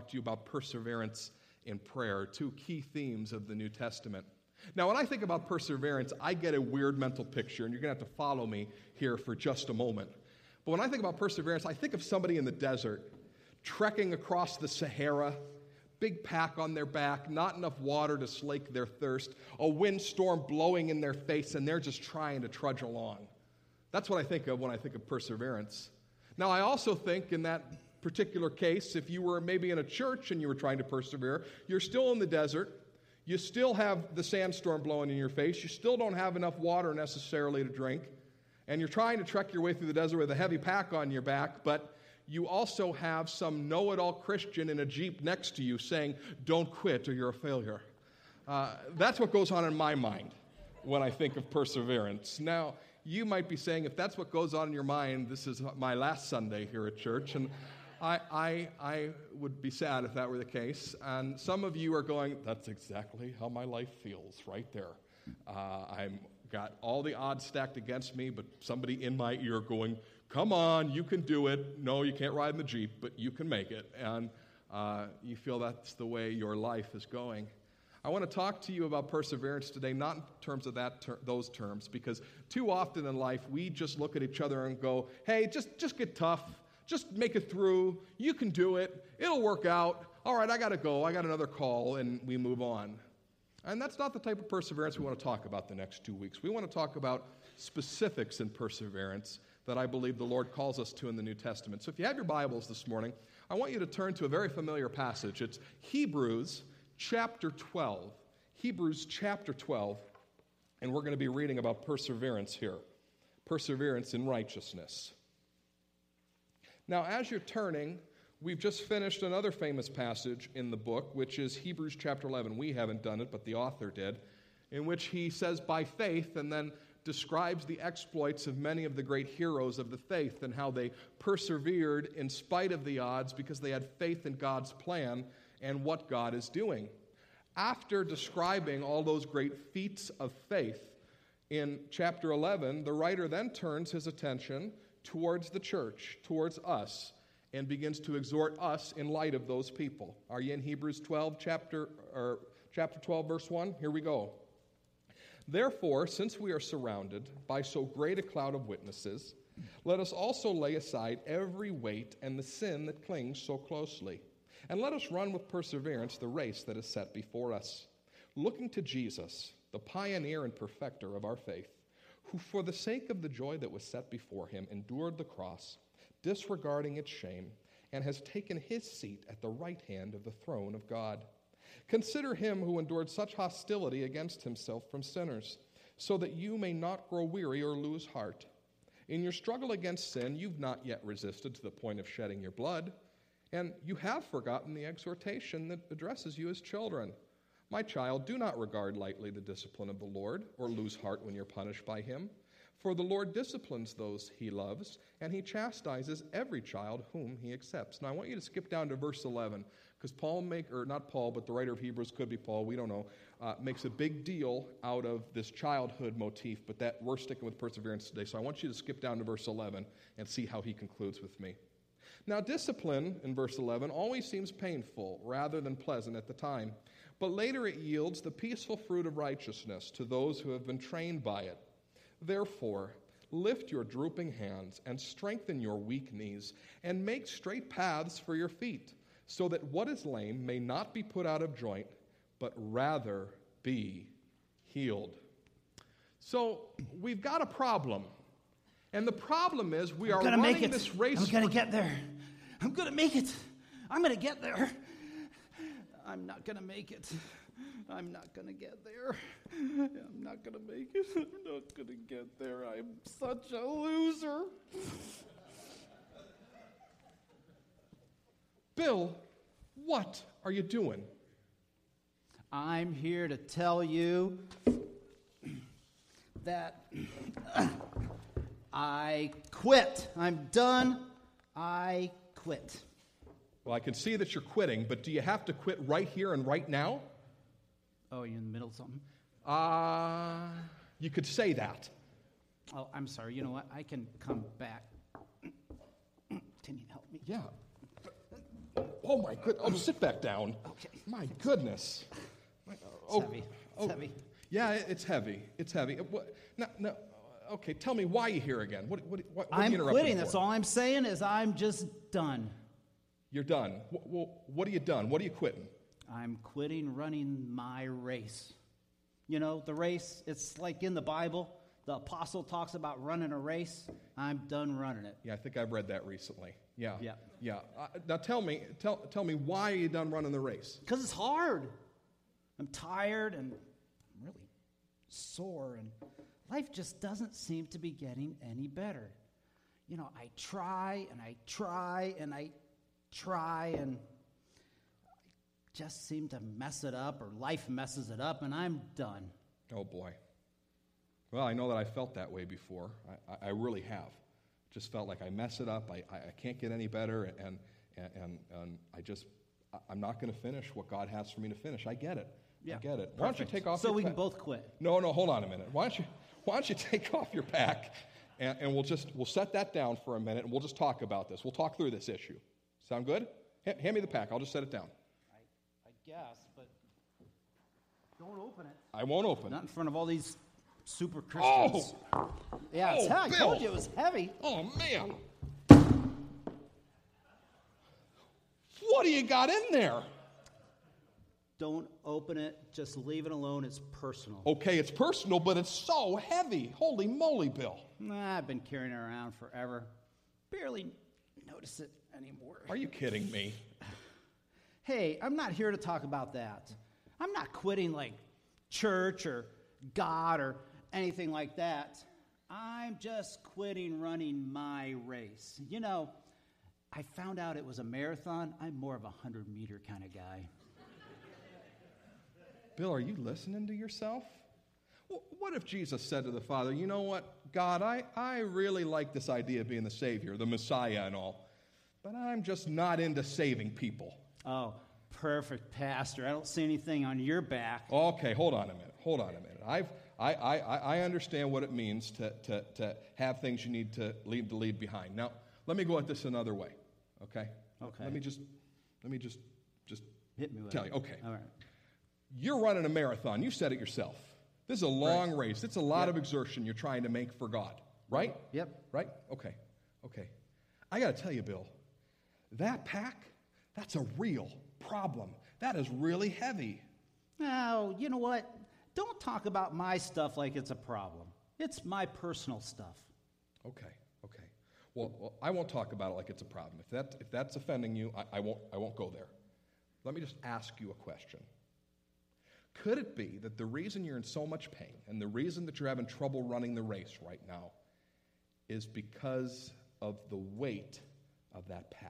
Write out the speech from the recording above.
talk to you about perseverance in prayer, two key themes of the New Testament. Now, when I think about perseverance, I get a weird mental picture, and you're going to have to follow me here for just a moment. But when I think about perseverance, I think of somebody in the desert trekking across the Sahara, big pack on their back, not enough water to slake their thirst, a windstorm blowing in their face, and they're just trying to trudge along. That's what I think of when I think of perseverance. Now, I also think in that particular case, if you were maybe in a church and you were trying to persevere, you're still in the desert, you still have the sandstorm blowing in your face, you still don't have enough water necessarily to drink, and you're trying to trek your way through the desert with a heavy pack on your back, but you also have some know it all Christian in a Jeep next to you saying, Don't quit or you're a failure. Uh, that's what goes on in my mind when I think of perseverance. Now, you might be saying, if that's what goes on in your mind, this is my last Sunday here at church. And I, I, I would be sad if that were the case. And some of you are going, that's exactly how my life feels right there. Uh, I've got all the odds stacked against me, but somebody in my ear going, come on, you can do it. No, you can't ride in the Jeep, but you can make it. And uh, you feel that's the way your life is going. I want to talk to you about perseverance today, not in terms of that ter- those terms, because too often in life we just look at each other and go, hey, just, just get tough. Just make it through. You can do it. It'll work out. All right, I got to go. I got another call, and we move on. And that's not the type of perseverance we want to talk about the next two weeks. We want to talk about specifics in perseverance that I believe the Lord calls us to in the New Testament. So if you have your Bibles this morning, I want you to turn to a very familiar passage. It's Hebrews chapter 12. Hebrews chapter 12. And we're going to be reading about perseverance here perseverance in righteousness. Now, as you're turning, we've just finished another famous passage in the book, which is Hebrews chapter 11. We haven't done it, but the author did, in which he says, by faith, and then describes the exploits of many of the great heroes of the faith and how they persevered in spite of the odds because they had faith in God's plan and what God is doing. After describing all those great feats of faith in chapter 11, the writer then turns his attention towards the church, towards us, and begins to exhort us in light of those people. Are you in Hebrews 12 chapter or chapter 12 verse 1? Here we go. Therefore, since we are surrounded by so great a cloud of witnesses, let us also lay aside every weight and the sin that clings so closely and let us run with perseverance the race that is set before us, looking to Jesus, the pioneer and perfecter of our faith, who, for the sake of the joy that was set before him, endured the cross, disregarding its shame, and has taken his seat at the right hand of the throne of God. Consider him who endured such hostility against himself from sinners, so that you may not grow weary or lose heart. In your struggle against sin, you've not yet resisted to the point of shedding your blood. And you have forgotten the exhortation that addresses you as children. My child, do not regard lightly the discipline of the Lord, or lose heart when you're punished by him. For the Lord disciplines those he loves, and he chastises every child whom he accepts. Now, I want you to skip down to verse 11, because Paul make, or not Paul, but the writer of Hebrews could be Paul, we don't know, uh, makes a big deal out of this childhood motif, but that we're sticking with perseverance today. So I want you to skip down to verse 11 and see how he concludes with me. Now, discipline, in verse 11, always seems painful rather than pleasant at the time, but later it yields the peaceful fruit of righteousness to those who have been trained by it. Therefore, lift your drooping hands and strengthen your weak knees, and make straight paths for your feet, so that what is lame may not be put out of joint, but rather be healed. So, we've got a problem. And the problem is, we I'm are running make it. this race. I'm gonna for- get there. I'm gonna make it. I'm gonna get there. I'm not gonna make it. I'm not gonna get there. I'm not gonna make it. I'm not gonna get there. I'm such a loser. Bill, what are you doing? I'm here to tell you that I quit. I'm done. I quit. Well, I can see that you're quitting, but do you have to quit right here and right now? Oh, you're in the middle of something? Uh, you could say that. Oh, I'm sorry. You know what? I can come back. Can you help me? Yeah. Oh my good. Oh, sit back down. Okay. My goodness. It's heavy. It's heavy. Yeah, it's heavy. It's heavy. What, no, no. Okay, tell me why you're here again. What, what, what, what are I'm you interrupting quitting. for? That's all I'm saying is I'm just done. You're done. What, what, what are you done? What are you quitting? I'm quitting running my race. You know, the race, it's like in the Bible. The apostle talks about running a race. I'm done running it. Yeah, I think I've read that recently. Yeah. Yeah. Yeah. Uh, now tell me, tell, tell me why are you done running the race? Because it's hard. I'm tired and I'm really sore, and life just doesn't seem to be getting any better. You know, I try and I try and I try and just seem to mess it up, or life messes it up, and I'm done. Oh boy. Well, I know that I felt that way before. I, I, I really have. Just felt like I mess it up. I, I, I can't get any better, and, and, and, and I just, I'm not going to finish what God has for me to finish. I get it. Yeah. I get it. Why don't you take off So we can both quit. No, no, hold on a minute. Why don't you, why don't you take off your pack, and, and we'll just, we'll set that down for a minute, and we'll just talk about this. We'll talk through this issue. Sound good? Ha- hand me the pack. I'll just set it down. I, I guess, but don't open it. I won't open. It. Not in front of all these super oh! Christians. yeah, it's Oh, heavy. I told you it was heavy. Oh, man. What do you got in there? Don't open it. Just leave it alone. It's personal. Okay, it's personal, but it's so heavy. Holy moly, Bill. Nah, I've been carrying it around forever. Barely notice it anymore. Are you kidding me? Hey, I'm not here to talk about that. I'm not quitting like church or God or anything like that. I'm just quitting running my race. You know, I found out it was a marathon. I'm more of a 100 meter kind of guy. Bill, are you listening to yourself? Wh- What if Jesus said to the Father, You know what, God, I, I really like this idea of being the Savior, the Messiah, and all, but I'm just not into saving people. Oh, perfect, Pastor. I don't see anything on your back. Okay, hold on a minute. Hold on a minute. I've, I, I, I I understand what it means to, to, to have things you need to leave to leave behind. Now, let me go at this another way, okay? Okay. Let me just, let me just, just Hit me tell it. you. Okay. All right. You're running a marathon. You said it yourself. This is a long race. It's a lot of exertion you're trying to make for God, right? Yep. Right? Okay. Okay. I got to tell you, Bill, that pack, that's a real problem. That is really heavy. Now, you know what? Don't talk about my stuff like it's a problem. It's my personal stuff. Okay. Okay. Well, well I won't talk about it like it's a problem. If, that, if that's offending you, I, I, won't, I won't go there. Let me just ask you a question. Could it be that the reason you're in so much pain and the reason that you're having trouble running the race right now is because of the weight of that pack?